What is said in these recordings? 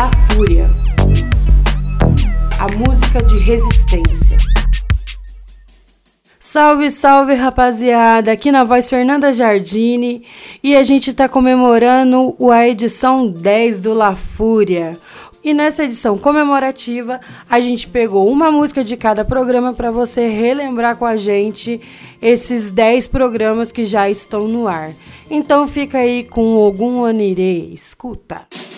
La Fúria. A música de resistência. Salve, salve rapaziada! Aqui na voz Fernanda Jardine e a gente está comemorando a edição 10 do La Fúria. E nessa edição comemorativa, a gente pegou uma música de cada programa para você relembrar com a gente esses 10 programas que já estão no ar. Então fica aí com Ogum Onire, escuta. Menina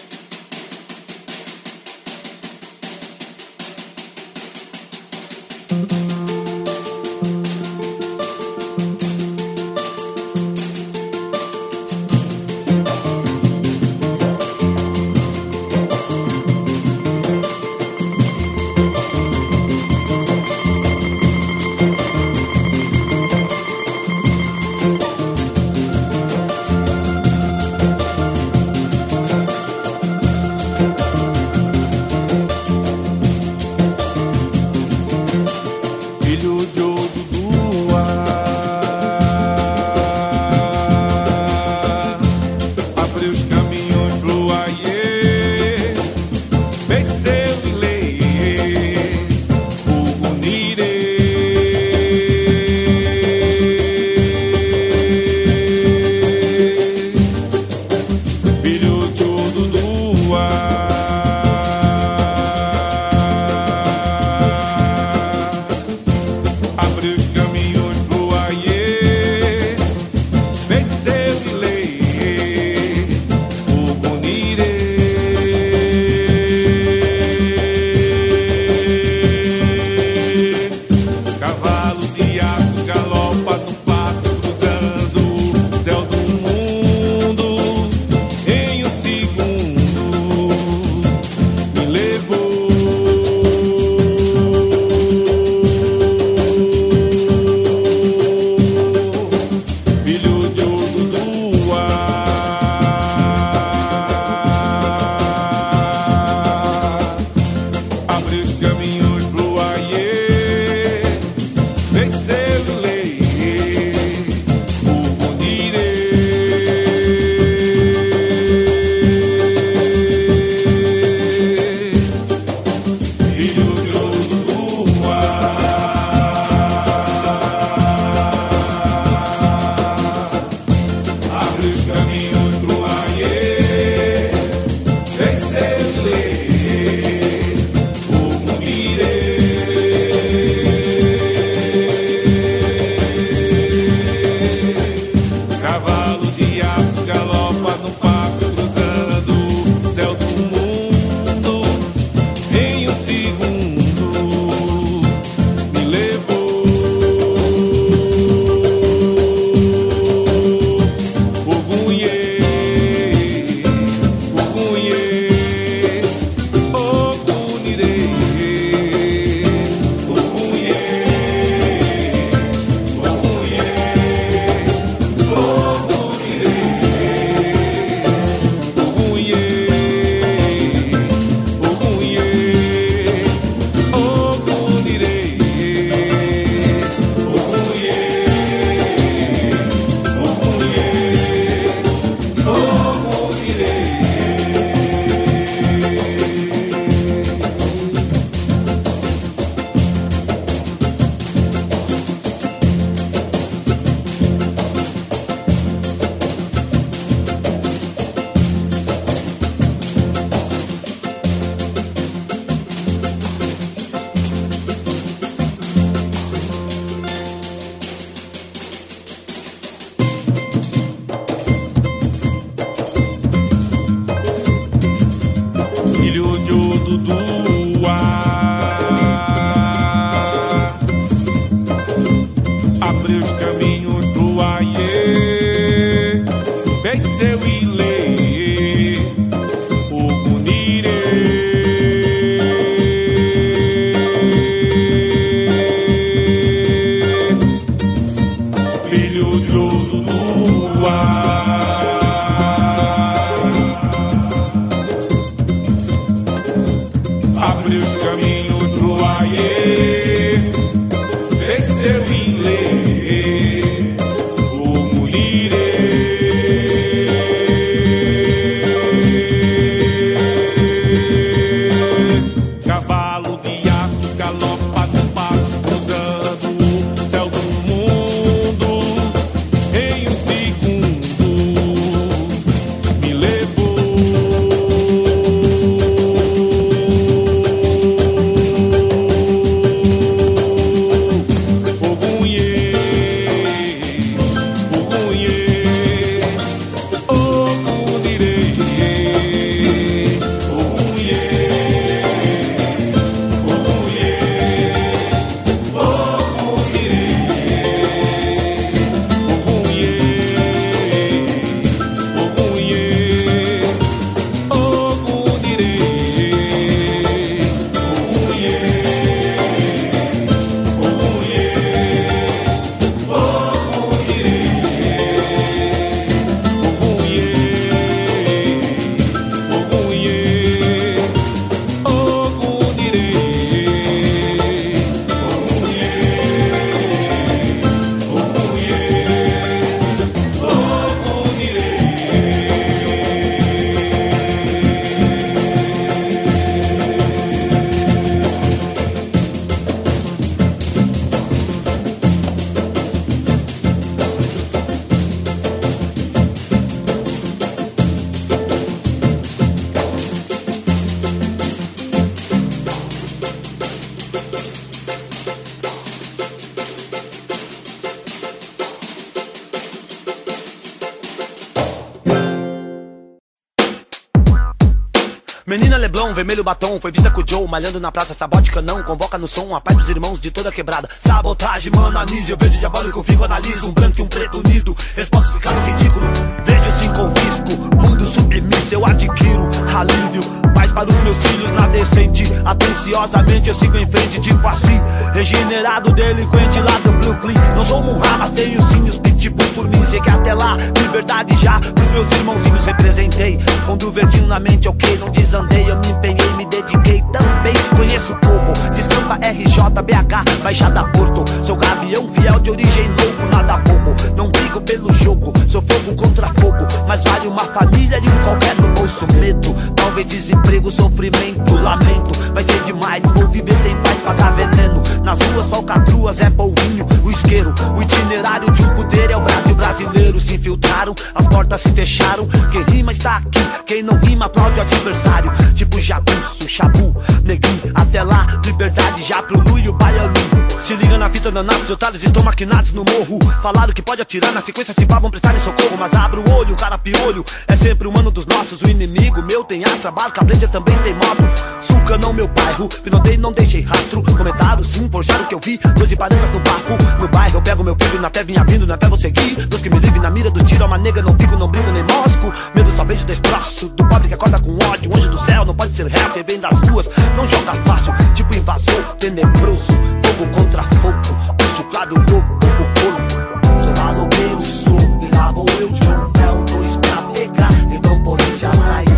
vermelho batom, foi vista com o Joe, malhando na praça, sabote canão, convoca no som a paz dos irmãos de toda quebrada. Sabotagem, mano, anise, eu vejo diabólico, fico, analiso, um branco e um preto unido, resposta ficando ridículo. Vejo assim, confisco, mundo submisso, eu adquiro alívio, para os meus filhos na decente. Atenciosamente eu sigo em frente, tipo assim, regenerado, delinquente lá do Brooklyn. Não sou Murra, mas tenho sim os pitbull por mim, sei que até lá, liberdade já, pros meus irmãozinhos representei. Quando verdinho na mente, ok, não desandei, eu me empenhei, me dediquei também. Conheço o povo de samba RJ, BH, Baixada Porto. Sou gavião fiel de origem louco, nada bobo. Não brigo pelo jogo, sou fogo contra fogo. Mas vale uma família e um qualquer no bolso. Medo, talvez desemprego, sofrimento, lamento. Vai ser demais, vou viver sem paz, pagar veneno. Nas ruas, falcatruas, é polvinho, o isqueiro. O itinerário de um poder é o Brasil brasileiro. Se infiltraram, as portas se fecharam. Quem rima está aqui, quem não rima aplaude o adversário. Tipo jagunço, chabu, neguinho. Até lá, liberdade já pro Lu e o baianinho. Se liga na fita danados, otários estão maquinados no morro. Falaram que pode atirar, na sequência se vão prestar socorro. Mas abre o olho, o cara piolho. É sempre o mano dos nossos, o inimigo meu tem ar, trabalho, cabreja também tem moto. Suca não meu bairro, pinotei, não deixei rastro. Comentário sim, forjaram o que eu vi. Doze parangas no bafo. No bairro eu pego meu filho, na fé vinha vindo, na fé vou seguir. Deus que me livre na mira do tiro, uma nega, não fico, não brinco nem mosco. Medo só beijo destroço. Do pobre que acorda com ódio, anjo do céu, não pode ser réu, quem vem das ruas. Não joga fácil, tipo invasor, tenebroso. Fogo contra fogo, bicho claro, lobo, o corpo. Sou maloqueiro, sou, e lá vou eu, John. É um dois pra pegar, então polícia sai.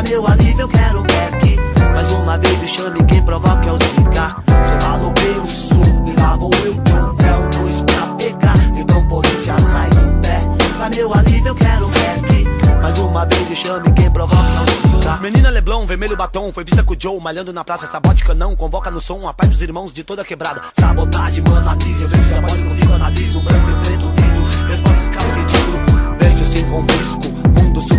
Pra meu alívio eu quero back. Mais uma vez me chame quem provoca é o Zika. Sou maloqueiro, sou, e lá vou eu. É um dois pra pegar, então polícia sai do pé. Pra meu alívio eu quero back. Mais uma vez me chame quem provoca é o Zika. Menina Leblon, vermelho batom, foi vista com o Joe, malhando na praça, sabote canão, convoca no som a paz dos irmãos de toda quebrada. Sabotagem, mano, anise, eu vejo diabólico, fico, analiso, branco e preto, lindo, respostas ficam ridículo. Vejo sem confisco, mundo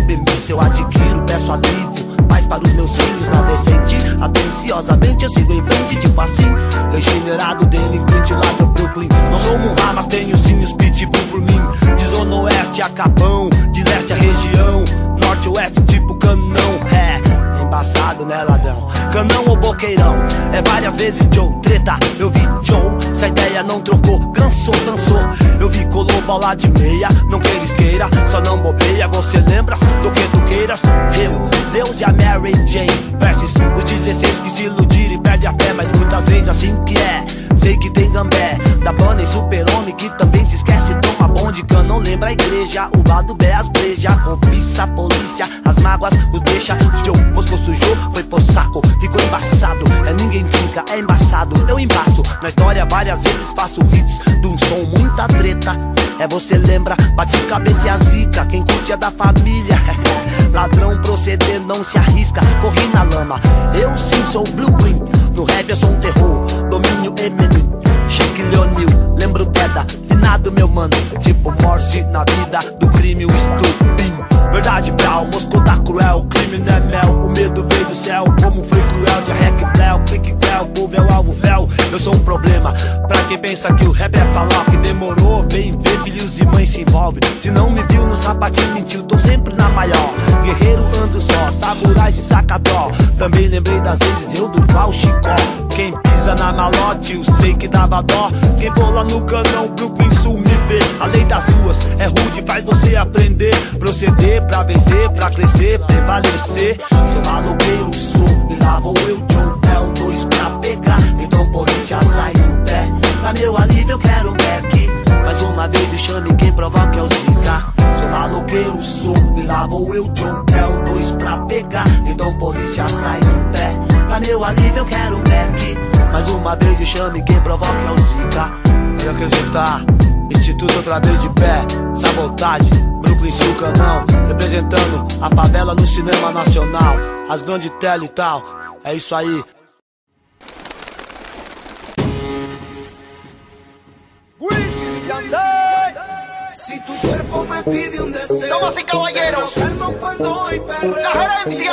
submisso, eu adquiro, peço alívio. Paz para os meus filhos na decente. Atenciosamente eu sigo em frente, tipo assim. Regenerado, delinquente lá do Brooklyn. Não sou Murra, mas tenho sim os pitbull por mim. De zona oeste a Capão, de leste a região. Norte oeste, tipo canão. É, embaçado, né, ladrão? Canão ou boqueirão? É várias vezes Joe, treta. Eu vi Joe, se a ideia não trocou, cansou, cansou. Eu vi colou bola de meia, não queiras queira, só não bobeia. Você lembra do que tu queiras? Eu, Deus e a Mary Jane. Versus os 16 que se iludiram e perde a fé, mas muitas vezes assim que é. Sei que tem gambé, da banda e super-homem que também se esquece. Toma bonde, não lembra a igreja. O lado B, as breja, cobiça, polícia, as mágoas, o deixa. Joe, moscou sujou, foi pro saco, ficou embaçado. É ninguém trinca, é embaçado. Eu embaço, na história várias vezes faço hits de um som, muita treta. É você lembra, bate cabeça e a zica. Quem curte é da família. Ladrão proceder, não se arrisca. Corri na lama, eu sim sou Blue Green. No rap eu sou um terror, domínio Eminem. Chique Leonil, lembro Deda, finado meu mano. Tipo morte na vida do crime, o estupim. Verdade, Brau, Moscou tá cruel, crime não é mel. O medo veio do céu, como foi cruel. De rec, Bléu, clique, Bléu, povo é o alvo, véu. Eu sou um problema, pra quem pensa que o rap é falar que demorou. Vem ver, filhos e mães se envolve. Se não me viu no sapatinho, mentiu, tô sempre na maior. Guerreiro ando só, samurai se saca dó. Também lembrei das vezes eu do Val Chicó. Quem pisa na malote, eu sei que dava dó. Quem for lá no canão, Brooklyn Sul me vê. A lei das ruas é rude, faz você aprender. Proceder pra vencer, pra crescer, prevalecer. Sou maloqueiro, sou, e lá vou eu, Joe. É um dois pra pegar, então polícia sai do pé. Pra meu alívio eu quero um back. Mais uma vez me chame quem provoca é o Zika. Sou maloqueiro, sou, e lá vou eu, Joe. É um dois pra pegar, então polícia sai do pé. Pra meu alívio eu quero back. Mais uma vez me chame quem provoca é o Zika. Pode acreditar. Instituto outra vez de pé, sabotagem, Brooklyn Sul Canão, representando a favela no cinema nacional, as grandes tela e tal, é isso aí. Si tu cuerpo me pide un deseo, Damas y caballeros, cuando perreo. la gerencia.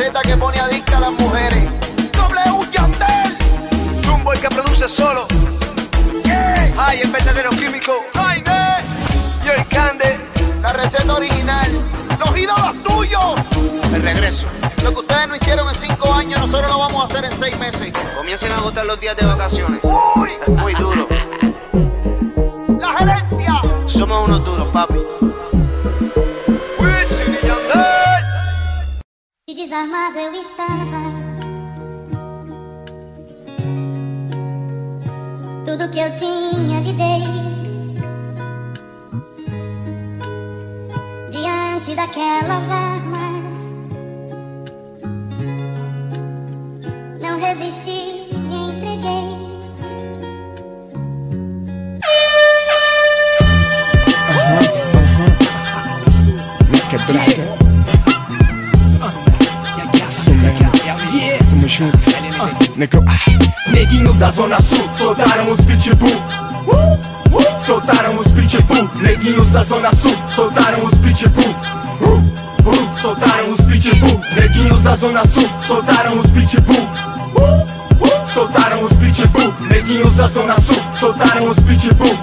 receta que pone adicta a las mujeres. W Yandel. Jumbo el que produce solo. Ay, el verdadero químico. Jaime. Y el cande. La receta original. Los ídolos tuyos. El regreso. Lo que ustedes no hicieron en cinco años, nosotros lo vamos a hacer en seis meses. Comiencen a agotar los días de vacaciones. Uy. Muy duro. La gerencia. Somos unos duros, papi. Desarmado eu estava. Tudo que eu tinha lhe dei. Diante daquelas armas, não resisti e entreguei. Junto. Negão. Neguinhos da Zona Sul soltaram os pitbull. Soltaram os pitbull. Neguinhos da Zona Sul soltaram os pitbull. Soltaram os pitbull. Neguinhos da Zona Sul soltaram os pitbull. Soltaram os pitbull. Neguinhos da Zona Sul soltaram os pitbull.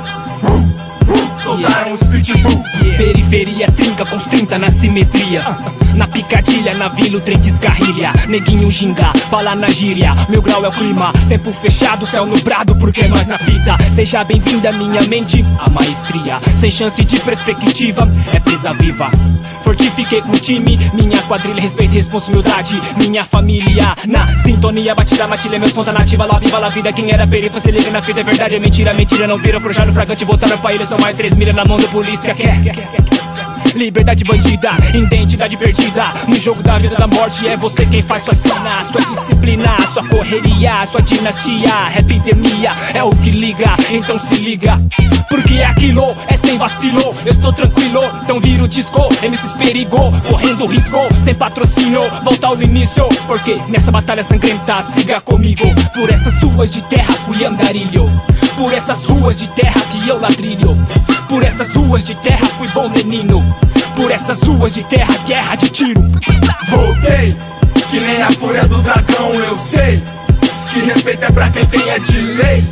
Soltaram os pitbull. Periferia trinca com os 30 na simetria. Na picadilha, na vila, o trem descarrilha. Neguinho ginga, fala na gíria. Meu grau é o clima, tempo fechado, céu nubrado, porque nós na fita. Seja bem-vinda, minha mente, a maestria. Sem chance de perspectiva, é presa viva. Fortifiquei com o time, minha quadrilha, respeito e responsabilidade. Minha família, na sintonia, batida, matilha, meu som tá nativa. Lá viva a vida, quem era perifa, se liga na fita, é verdade, é mentira, mentira, não vira. Forjado, fragante, voltaram pra ilha, são mais três milhas na mão da polícia. Quer. Liberdade bandida, identidade perdida. No jogo da vida da morte é você quem faz sua cena Sua disciplina, sua correria, sua dinastia. Epidemia é o que liga, então se liga. Porque é aquilo, é sem vacilo Eu estou tranquilo, então vira o disco MCs perigou, correndo risco Sem patrocínio, volta ao início Porque nessa batalha sangrenta, siga comigo. Por essas ruas de terra fui andarilho Por essas ruas de terra que eu ladrilho. Por essas ruas de terra fui bom menino. Por essas ruas de terra, guerra de tiro. Voltei, que nem a fúria do dragão, eu sei Que respeito é pra quem tem é de lei.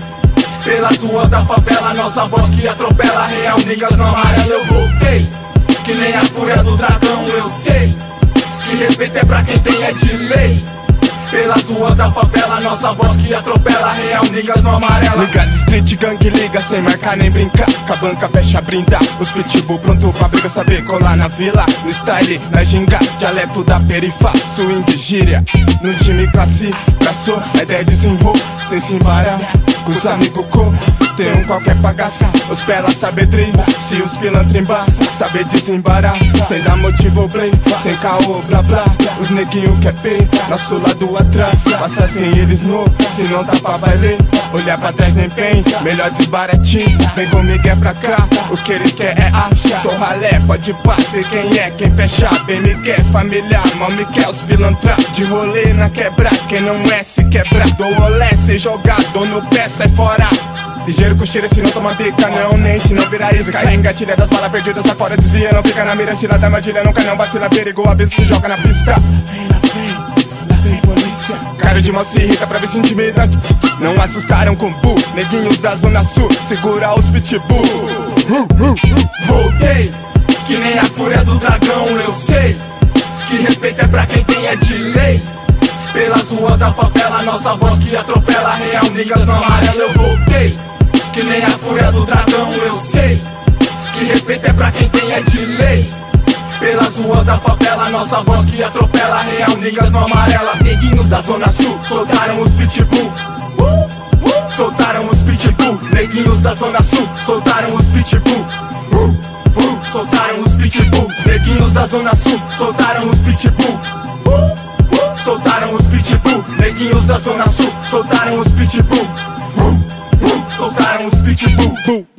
Pelas ruas da favela, nossa voz que atropela Real niggas no amarelo, eu voltei. Que nem a fúria do dragão, eu sei Que respeito é pra quem tem é de lei pelas ruas da favela, nossa voz que atropela Real niggas no amarelo Niggas street gang liga sem marcar nem brincar. Cabanca fecha brinda. Os pitbull pronto pra briga saber colar na vila. No style, na ginga, dialeto da perifa. Swing gíria, no time classe Traçou, a ideia desenrolou Sem se embarar, com os amigos com Tem qualquer bagaça. Os pela saber treinar Se os pilantra embaça Saber desembarar Sem dar motivo play Sem caô, blá blá. Os neguinho quer pay Nosso lado atrás. Passa sem eles no Se não tá pra valer. Olhar pra trás nem pensa Melhor desbaratinho. Vem comigo é pra cá O que eles querem é achar. Sou ralé, pode Sei quem é, quem fecha. Bem me quer, familiar Mal me quer, os pilantra De rolê na quebra Quem não é se quebra Dou rolé, sem jogar Dou no pé, sai fora Ligeiro com cheiro, se não toma bica, não nem se não virar isca. Engatilha das balas perdidas, fora desvia, não fica na mira Se da armadilha, nunca não vacila, perigo, a vez se joga na pista. Vem vem, vem Cara de mal se irrita pra ver se intimida. Não assustaram com bu, neguinhos da zona sul Segura os pitbull. Voltei, que nem a fúria do dragão, eu sei que respeito é pra quem tem é de lei. Pelas ruas da favela, nossa voz que atropela real, niggas no amarelo eu voltei. Que nem a fúria do dragão, eu sei que respeito é pra quem tem é de lei. Pelas ruas da favela, nossa voz que atropela real, niggas no amarela. Neguinhos da zona sul soltaram os pitbull. Uh, uh, soltaram os pitbull. Neguinhos da zona sul soltaram os pitbull. Uh, soltaram os pitbull. Neguinhos da zona sul soltaram os pitbull. Soltaram os pitbull. Neguinhos da zona sul soltaram os pitbull. Soltaram os pitbull.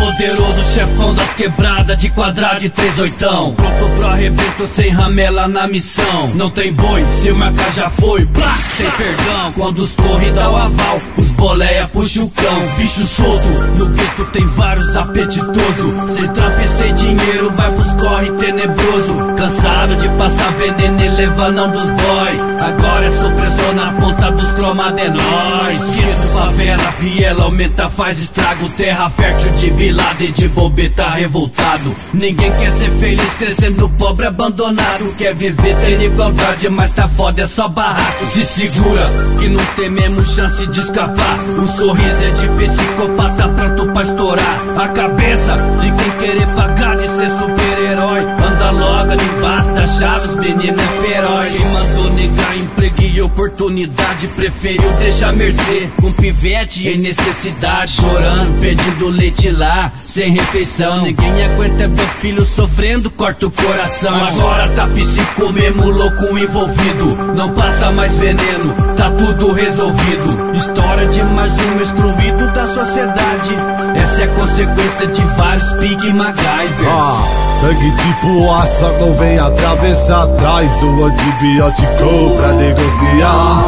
Poderoso chefão das quebradas de quadrado e três oitão. Pronto pro arrebento sem ramela na missão. Não tem boi, se o marca já foi, plá, sem perdão. Quando os torre dá o aval, os boleia puxa o cão. Bicho solto, no gueto tem vários apetitoso. Sem trampo e sem dinheiro, vai pros corre tenebroso. Cansado de passar veneno e levar não dos boy. Agora é supressão na ponta dos cromados é Gueto, favela, viela, aumenta, faz estrago Terra fértil de vilada e de bobeta revoltado. Ninguém quer ser feliz crescendo pobre abandonado. Quer viver ter igualdade, mas tá foda, é só barraco. Se segura, que não tem mesmo chance de escapar. O sorriso é de psicopata pronto pra estourar. A cabeça de quem querer pagar de ser super-herói Logo, nem basta chaves, menino é feroz Quem mandou negar emprego e oportunidade Preferiu deixar mercê com pivete em necessidade. Chorando, pedindo leite lá, sem refeição. Ninguém aguenta ver filho sofrendo, corta o coração. Agora tá psico mesmo louco envolvido. Não passa mais veneno, tá tudo resolvido. História de mais um excluído da sociedade. Essa é consequência de vários Pig MacGyver Ah, sangue tipo aça não vem atravessar Traz o antibiótico pra negociar.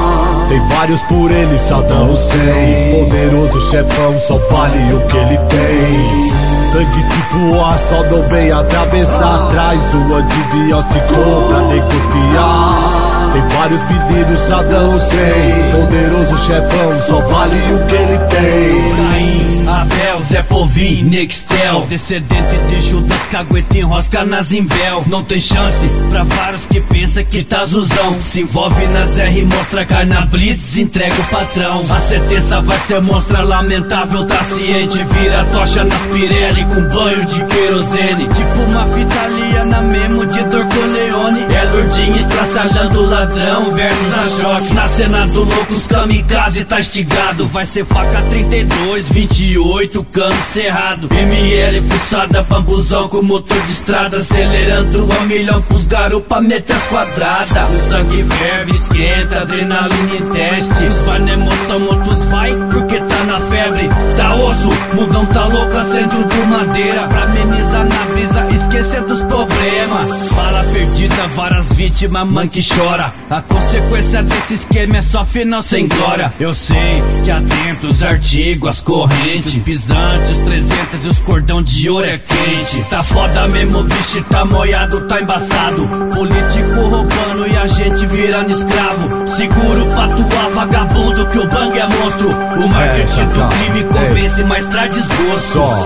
Tem vários por ele, Saddam Hussein Poderoso chefão, só vale o que ele tem. Sangue tipo aço não vem atravessar Traz o antibiótico pra negociar tem vários meninos, Saddam Hussein Poderoso chefão, só vale o que ele tem. Caim, Abel, Zé Povim, Nextel. Descendente de Judas, cagueta enrosca na Zimbel Não tem chance pra vários que pensa que tá zuzão. Se envolve nas R, mostra cai Blitz, entrega o patrão. A sentença vai ser monstra lamentável, tá ciente. Vira tocha nas Pirelli com banho de querosene. Tipo uma fita mesmo de Dorcoleone É Lourdinha estraçalhando ladrão versus a choque. Na cena do loucos kamikaze tá estigado Vai ser faca 32, 28, cano cerrado. ML fuçada, bambuzão com motor de estrada. Acelerando a milhão pros garupa meter as quadradas. O sangue ferve, esquenta, adrenalina em teste. Uns vai na emoção, outros vai porque tá na febre Tá osso, mudão tá louco, acende um de madeira. Pra amenizar na brisa, esquecer dos problemas. Bala perdida, várias vítimas, mãe que chora. A consequência desse esquema é só final sem glória. Eu sei que atento os artigos, as correntes Pisantes, 300 e os cordão de ouro é quente. Tá foda mesmo, bicho, tá moiado, tá embaçado. Político roubando e a gente virando escravo. Seguro pra atuar, vagabundo, que o bang é monstro. O marketing do crime convence, mas traz desgosto. Só.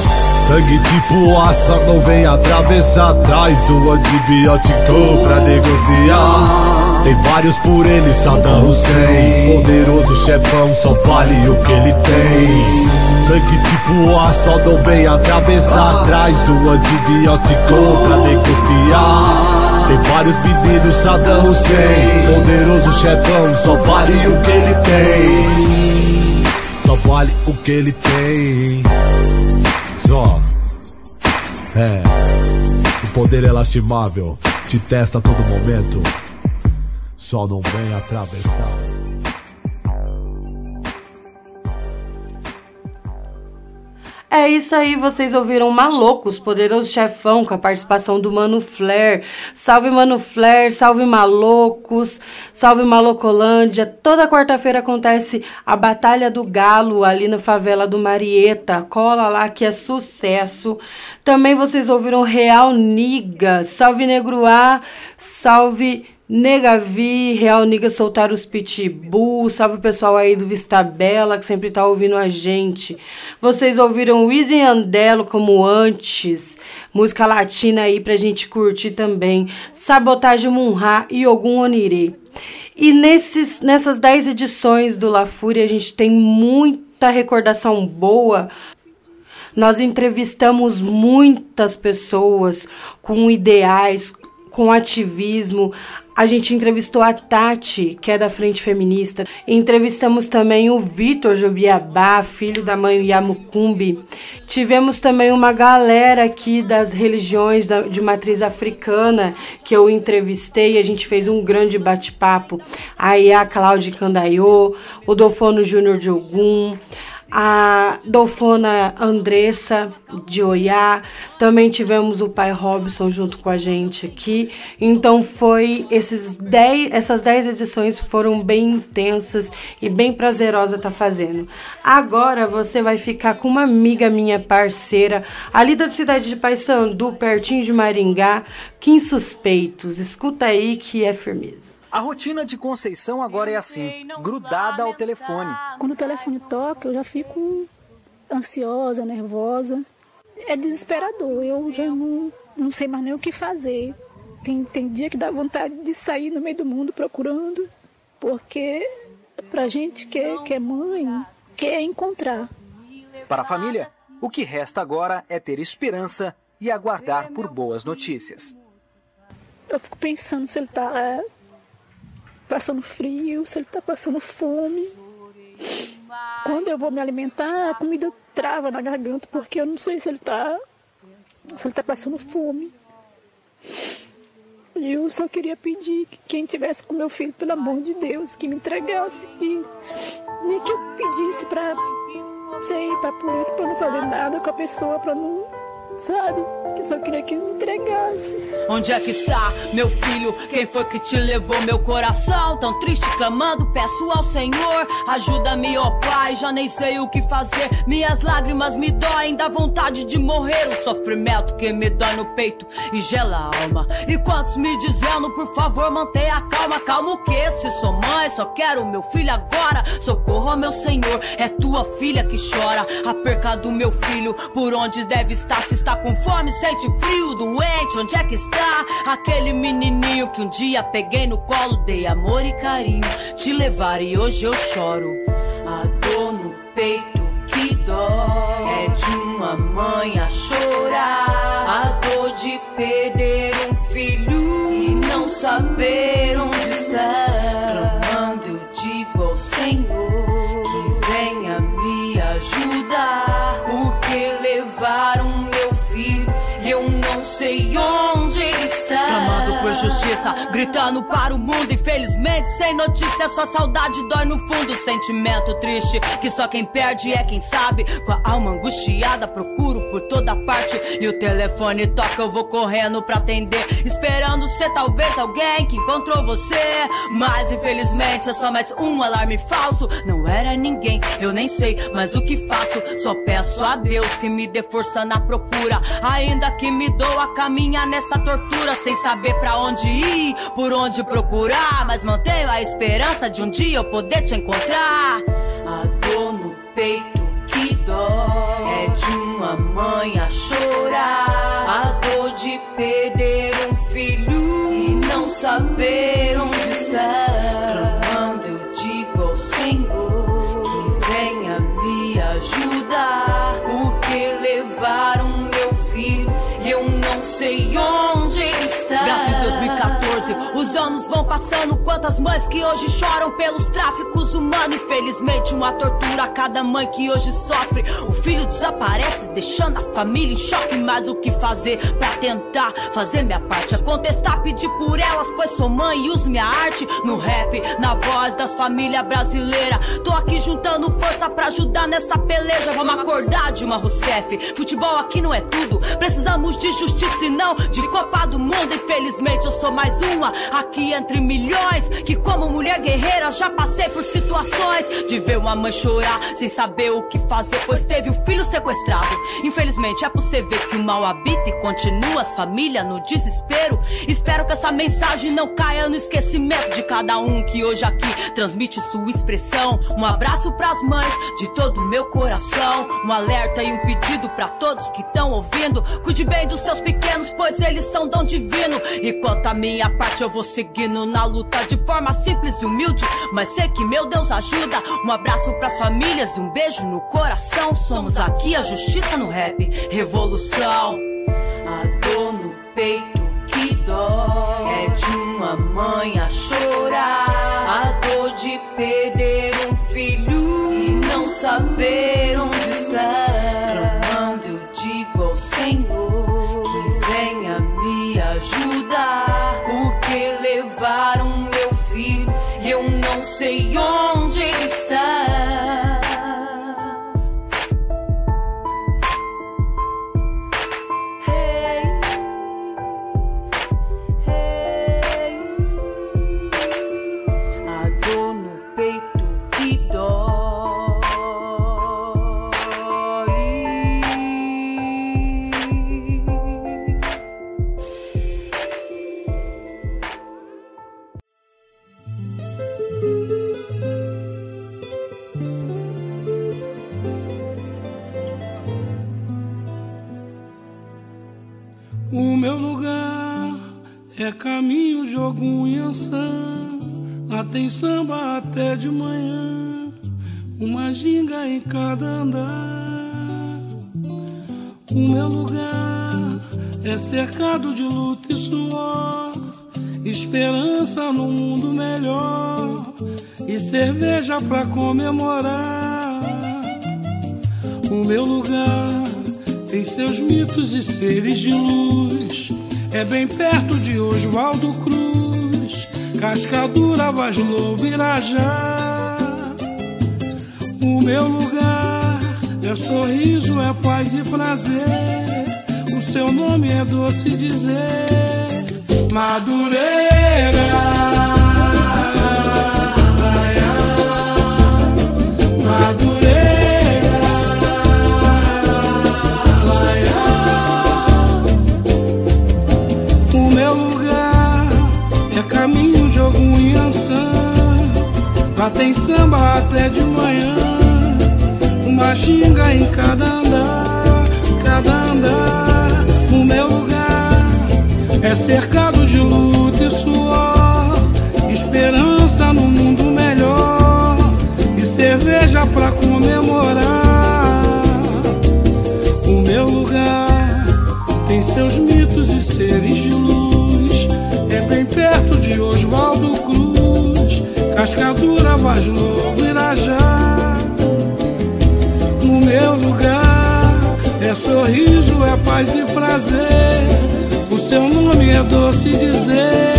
Sangue tipo aça não vem atravessar. Traz o antibiótico pra negociar. Tem vários por ele, Saddam Hussein. Poderoso chefão, só vale o que ele tem. Sangue tipo aço não vem atravessar. Traz o antibiótico pra negociar. Tem vários meninos, Saddam Hussein. Poderoso chefão, só vale o que ele tem. Só vale o que ele tem. Só. É. O poder é lastimável Te testa a todo momento. Só não vem atravessar É isso aí, vocês ouviram Maloucos, Poderoso Chefão, com a participação do Mano Flair. Salve Mano Flair, salve Maloucos, salve Malocolândia. Toda quarta-feira acontece a Batalha do Galo ali na favela do Marieta. Cola lá que é sucesso. Também vocês ouviram Real Niga, salve Negruá, salve Negavi, Real Niga soltaram os pitbull, salve o pessoal aí do Vista Bela que sempre tá ouvindo a gente. Vocês ouviram Wisin Andelo como antes, música latina aí pra gente curtir também. Sabotagem Munha e Ogum Onire. E nesses, nessas 10 edições do La Fúria a gente tem muita recordação boa nós entrevistamos muitas pessoas com ideais, com ativismo. A gente entrevistou a Tati, que é da Frente Feminista. Entrevistamos também o Vitor Jubiabá, filho da mãe Yamukumbi. Tivemos também uma galera aqui das religiões de matriz africana que eu entrevistei. A gente fez um grande bate-papo. A Cláudia Candaiô, o Dofono Júnior de Ogum, a Dolfona Andressa de Oiá, também tivemos o pai Robson junto com a gente aqui. Então foi esses dez, essas 10 edições foram bem intensas e bem prazerosa tá fazendo. Agora você vai ficar com uma amiga minha parceira, ali da cidade de Paysandu, pertinho de Maringá, Kim Suspeitos. Escuta aí que é firmeza. A rotina de Conceição agora é assim, grudada ao telefone. Quando o telefone toca, eu já fico ansiosa, nervosa. É desesperador, eu já não, não sei mais nem o que fazer. Tem, tem dia que dá vontade de sair no meio do mundo procurando, porque pra gente que, é, que é mãe, quer encontrar. Para a família, o que resta agora é ter esperança e aguardar por boas notícias. Eu fico pensando se ele está é, passando frio, se ele está passando fome. Quando eu vou me alimentar, a comida trava na garganta, porque eu não sei se ele está se ele tá passando fome. E eu só queria pedir que quem tivesse com meu filho, pelo amor de Deus, que me entregasse. Que, nem que eu pedisse para sei, pra polícia para não fazer nada com a pessoa, para não sabe? Que só queria que me entregasse. Onde é que está meu filho? Quem foi que te levou meu coração? Tão triste, clamando, peço ao Senhor. Ajuda-me, ó Pai, já nem sei o que fazer. Minhas lágrimas me doem, dá vontade de morrer. O sofrimento que me dói no peito e gela a alma. E quantos me dizendo, por favor, mantenha a calma. Calma o que? Se sou mãe, só quero meu filho agora. Socorro, meu Senhor, é tua filha que chora. A perca do meu filho, por onde deve estar se está com fome, sente frio, doente, onde é que está? Aquele menininho que um dia peguei no colo, dei amor e carinho, te levar e hoje eu choro. A dor no peito que dói é de uma mãe a chorar. A dor de perder um filho e não saber onde sei justiça, gritando para o mundo. Infelizmente, sem notícia, sua saudade dói no fundo. Sentimento triste, que só quem perde é quem sabe. Com a alma angustiada, procuro por toda parte. E o telefone toca, eu vou correndo pra atender. Esperando ser talvez alguém que encontrou você. Mas infelizmente é só mais um alarme falso. Não era ninguém, eu nem sei, mas o que faço? Só peço a Deus que me dê força na procura. Ainda que me doa caminhar nessa tortura sem saber para onde ir, por onde procurar, mas mantenho a esperança de um dia eu poder te encontrar. A dor no peito que dói é de uma mãe a chorar, a dor de perder um filho e não saber 2014, os anos vão passando. Quantas mães que hoje choram pelos tráficos humanos. Infelizmente, uma tortura a cada mãe que hoje sofre. O filho desaparece, deixando a família em choque. Mas o que fazer pra tentar fazer minha parte? É contestar, pedir por elas, pois sou mãe e uso minha arte no rap, na voz das famílias brasileiras. Tô aqui juntando força pra ajudar nessa peleja. Vamos acordar de uma Rousseff. Futebol aqui não é tudo. Precisamos de justiça e não de Copa do Mundo. Infelizmente, eu sou mais um aqui entre milhões. Que como mulher guerreira já passei por situações de ver uma mãe chorar sem saber o que fazer, pois teve o filho sequestrado. Infelizmente é possível ver que o mal habita e continua as famílias no desespero. Espero que essa mensagem não caia no esquecimento de cada um que hoje aqui transmite sua expressão. Um abraço pras mães de todo o meu coração. Um alerta e um pedido pra todos que estão ouvindo. Cuide bem dos seus pequenos, pois eles são dom divino. E quanto minha parte, eu vou seguindo na luta de forma simples e humilde. Mas sei que meu Deus ajuda. Um abraço pras famílias e um beijo no coração. Somos aqui a justiça no rap, revolução. A dor no peito que dói é de uma mãe a chorar. A dor de perder um filho e não saber onde não sei tem samba até de manhã, uma ginga em cada andar. O meu lugar é cercado de luta e suor, esperança no mundo melhor e cerveja pra comemorar. O meu lugar tem seus mitos e seres de luz. É bem perto de Oswaldo Cruz, Cascadura, Vaz Lobo, Irajá. O meu lugar é sorriso, é paz e prazer. O seu nome é doce dizer. Madureira. Lá tem samba até de manhã. Uma xinga em cada andar, cada andar. O meu lugar é cercado de luta e suor. Esperança no mundo melhor. E cerveja pra comemorar. O meu lugar tem seus mitos e seres de luz. É bem perto de Oswaldo Cascadura, Vaz Lobo, Irajá. O meu lugar é sorriso, é paz e prazer. O seu nome é doce dizer,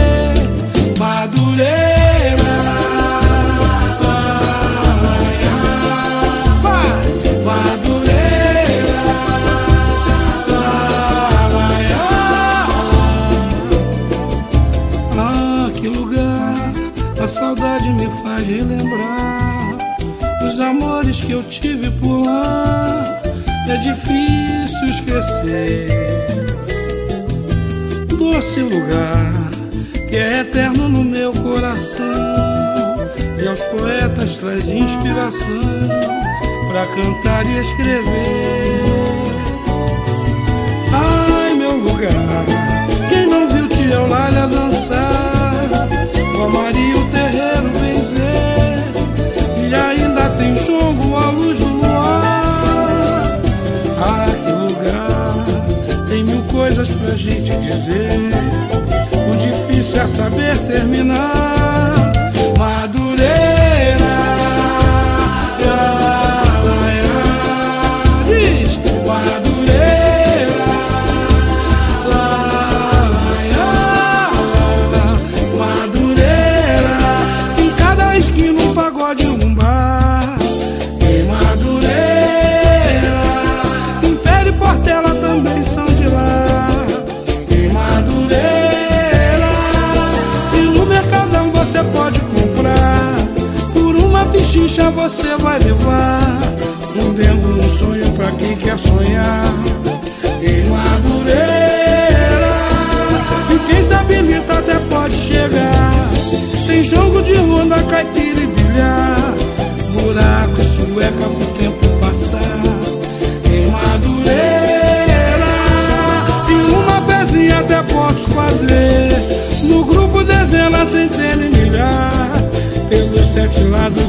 cantar e escrever. Você vai levar um dentro, um sonho pra quem quer sonhar. Em Madureira, e quem se habilita até pode chegar. Tem jogo de ronda, caipira e bilhar. Buraco, sueca pro tempo passar. Em Madureira, e uma pezinha até posso fazer. No grupo dezenas, centenas e milhar. Pelos sete lados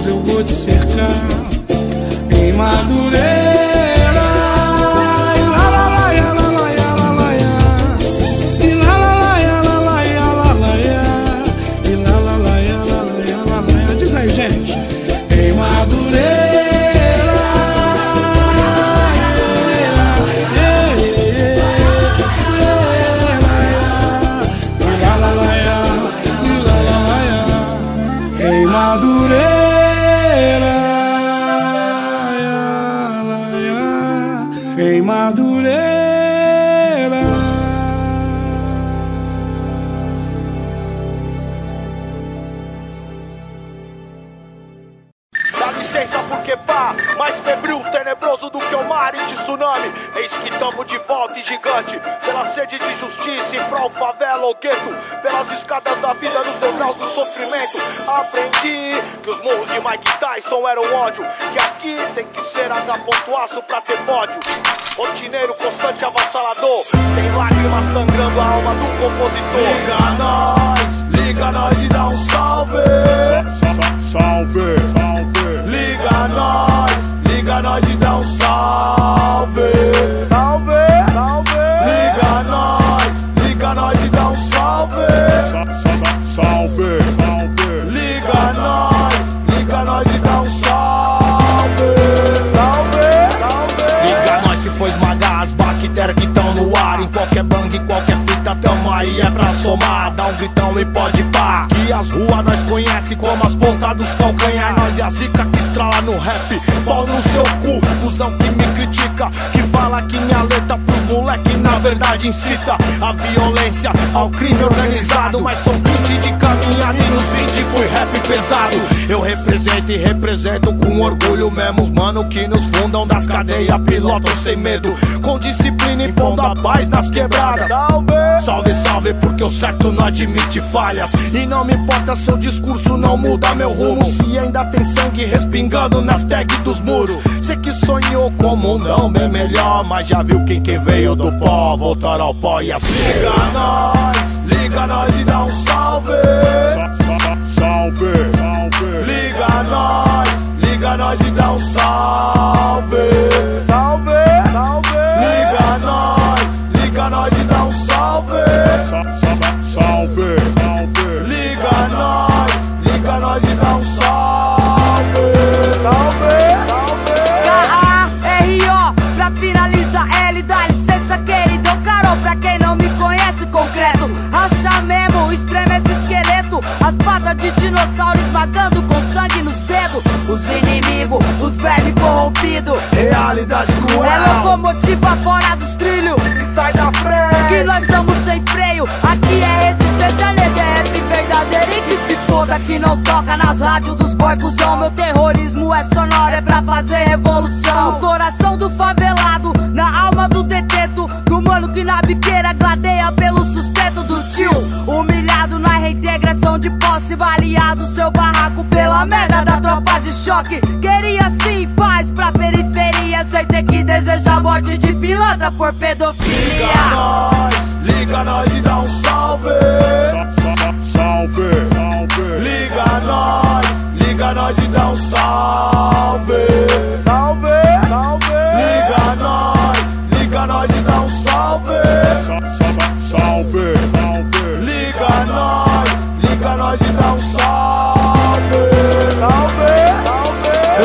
mais febril, tenebroso do que o mar e de tsunami. Eis que tamo de volta e gigante, pela sede de justiça e prol favela ou gueto, pelas escadas da vida nos degraus do sofrimento. Aprendi que os morros de Mike Tyson eram ódio, que aqui tem que ser H.aço pra ter pódio. Rotineiro constante avassalador, tem lágrimas sangrando a alma do compositor. Liga nós, liga nós e dá um salve. Salve, salve. Liga nós, liga nós e dá um salve. Salve, salve. Liga nós, liga nós e dá um salve. Salve, salve. Liga nós, liga nós e dá um salve. Salve, salve. Liga nós se for esmagar as bactérias que estão no ar Em qualquer bang, em qualquer aí é pra somar Dá um gritão e pode pá. Que as ruas nós conhece como as pontas dos calcanhar Nós é a zica que estrala no rap Pau no seu cu, cuzão que me critica Que fala que minha letra pros moleque na verdade incita A violência ao crime organizado. Mas são 20 de caminhada e nos 20 fui rap pesado. Eu represento e represento com orgulho mesmo os mano que nos fundam das cadeias Pilotam sem medo, com disciplina e pondo a paz nas quebradas. Salve, salve, porque o certo não admite falhas E não me importa se o discurso não muda meu rumo Se ainda tem sangue respingando nas tags dos muros Cê que sonhou com um mundão bem melhor Mas já viu quem que veio do pó voltar ao pó e assim Liga nós, liga nós e dá um salve. Salve, salve. Liga nós, liga nós e dá um salve. Salve, salve. Pra quem não me conhece concreto. Acha mesmo extremo esse esqueleto. As patas de dinossauro esmagando com sangue nos dedos. Os inimigos, os vermes corrompidos. Realidade cruel. É locomotiva fora dos trilhos. Sai da frente. Que nós estamos sem freio. Aqui é resistência nega É rap verdadeiro. E que se foda Que não toca nas rádios dos boy cuzão Meu terrorismo é sonoro É pra fazer revolução. No coração do favelado Na alma do mano que na biqueira gladeia Pelo sustento do tio Humilhado na reintegração de posse Baleado seu barraco pela merda da tropa de choque Queria sim paz pra periferia Sem ter que desejar morte de pilantra por pedofilia Liga nós, liga nós e dá um salve. Salve, salve. Liga nós, liga nós e dá um. Salve,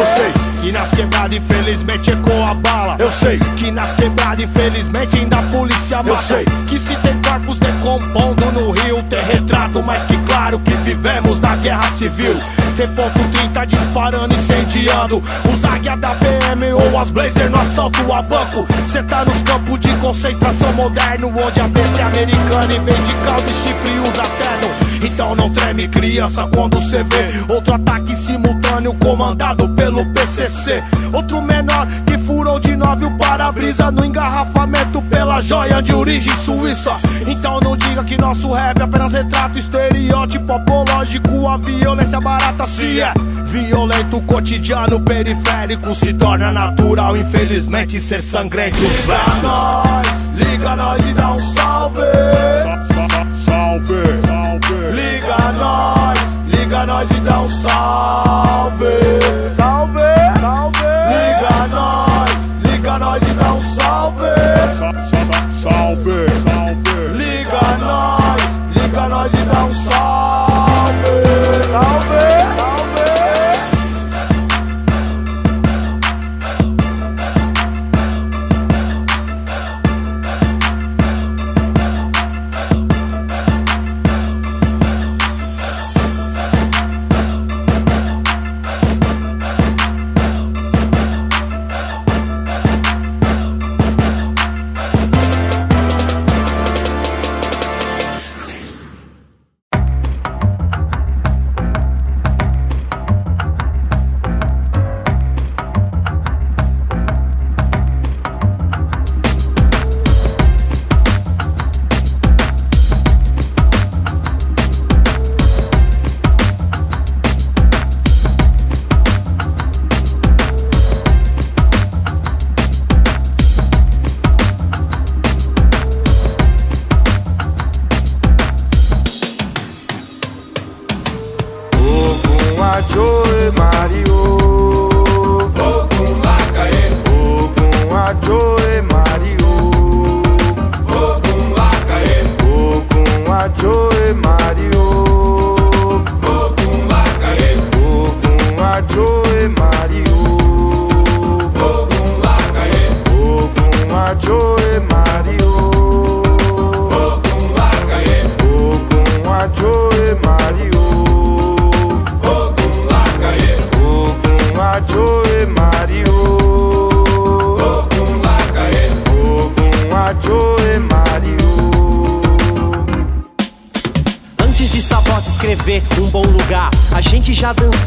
Eu sei que nas quebradas infelizmente ecoa a bala Eu sei que nas quebradas infelizmente ainda a polícia mata Eu sei que se tem corpos decompondo no rio tem retrato Mas que claro que vivemos na guerra civil T.30 disparando, incendiando. Os águia da PM ou as blazer no assalto a banco. Cê tá nos campos de concentração moderno, onde a besta é americana e vem de caldo e chifre e usa terno. Então não treme criança quando cê vê outro ataque simultâneo comandado pelo PCC. Outro menor que furou de nove o para-brisa no engarrafamento pela joia de origem suíça. Então não diga que nosso rap é apenas retrato estereótipo apológico. A violência barata se é violento, cotidiano periférico se torna natural. Infelizmente ser sangrento os versos. Liga nós, liga nós e dá um salve. Salve, salve. Liga nós, liga nós e dá um salve. Salve, salve. Liga nós, liga nós e dá um salve. Salve, salve. Liga nós, liga nós e dá um salve. Salve,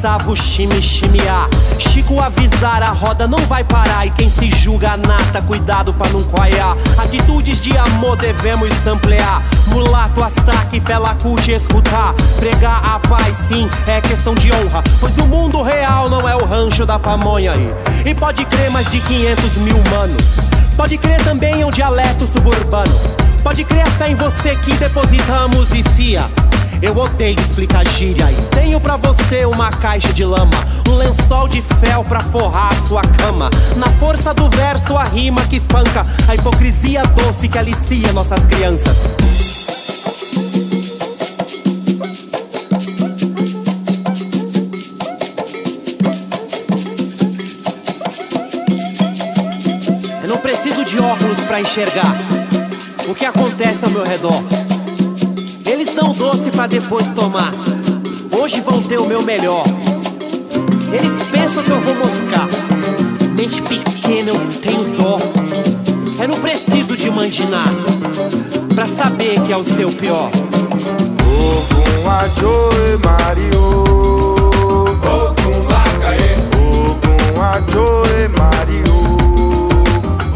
dançava o chime. Chico avisar, a roda não vai parar. E quem se julga nata, cuidado pra não coiar. Atitudes de amor devemos samplear. Mulato, astaque, fela curte escutar. Pregar a paz, sim, é questão de honra. Pois o mundo real não é o rancho da pamonha aí. E pode crer mais de 500 mil manos. Pode crer também é um dialeto suburbano. Pode crer a fé em você que depositamos e fia. Eu odeio explicar gíria e tenho pra você uma caixa de lama, um lençol de fel pra forrar a sua cama. Na força do verso, a rima que espanca, a hipocrisia doce que alicia nossas crianças. Eu não preciso de óculos pra enxergar o que acontece ao meu redor. Doce pra depois tomar. Hoje vão ter o meu melhor. Eles pensam que eu vou moscar. Mente pequena, eu tenho dó. Eu não preciso de mandinar pra saber que é o seu pior. Ogun Ajoe Mario. Ogun Lakaye. Ogun Ajoe Mario.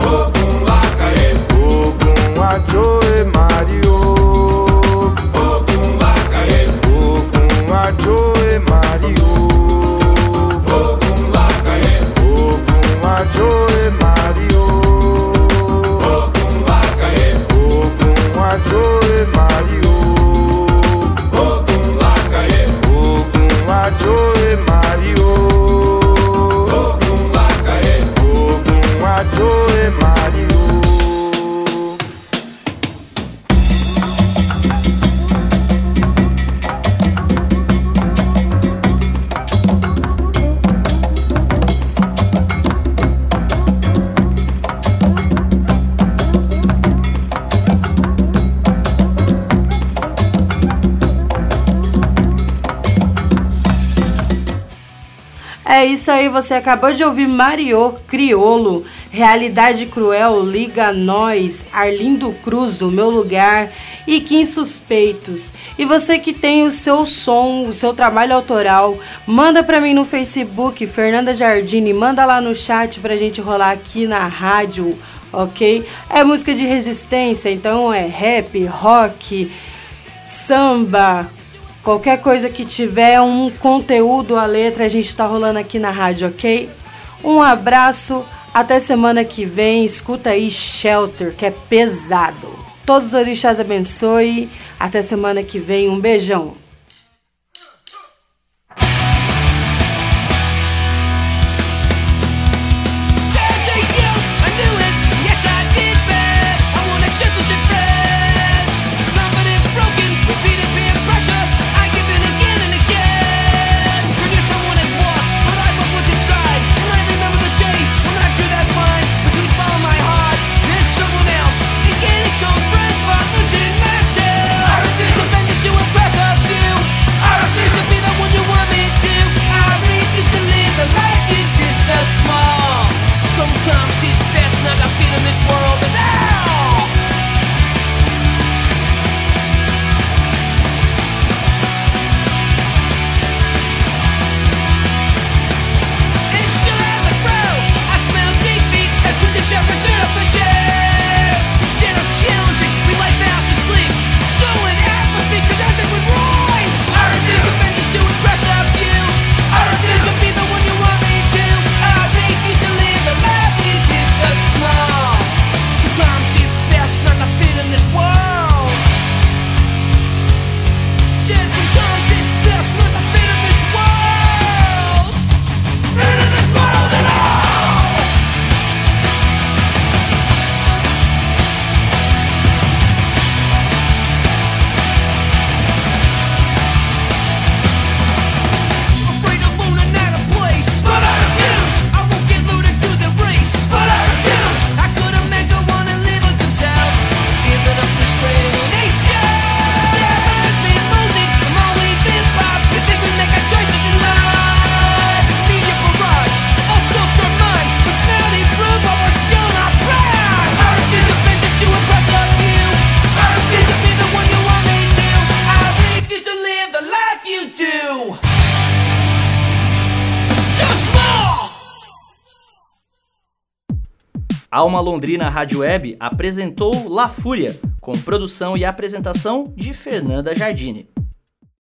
Ogun Lakaye. Ogun Ajoe aí, você acabou de ouvir Mariô, Criolo, Realidade Cruel, Liga Nós, Arlindo Cruz, O Meu Lugar e Kim Suspeitos. E você que tem o seu som, o seu trabalho autoral, manda pra mim no Facebook, Fernanda Jardine, manda lá no chat pra gente rolar aqui na rádio, ok? É música de resistência, então é rap, rock, samba, Qualquer coisa que tiver um conteúdo, a letra, a gente tá rolando aqui na rádio, ok? Um abraço, até semana que vem. Escuta aí Shelter, que é pesado. Todos os orixás abençoe. Até semana que vem. Um beijão. Alma Londrina Rádio Web apresentou La Fúria, com produção e apresentação de Fernanda Jardine.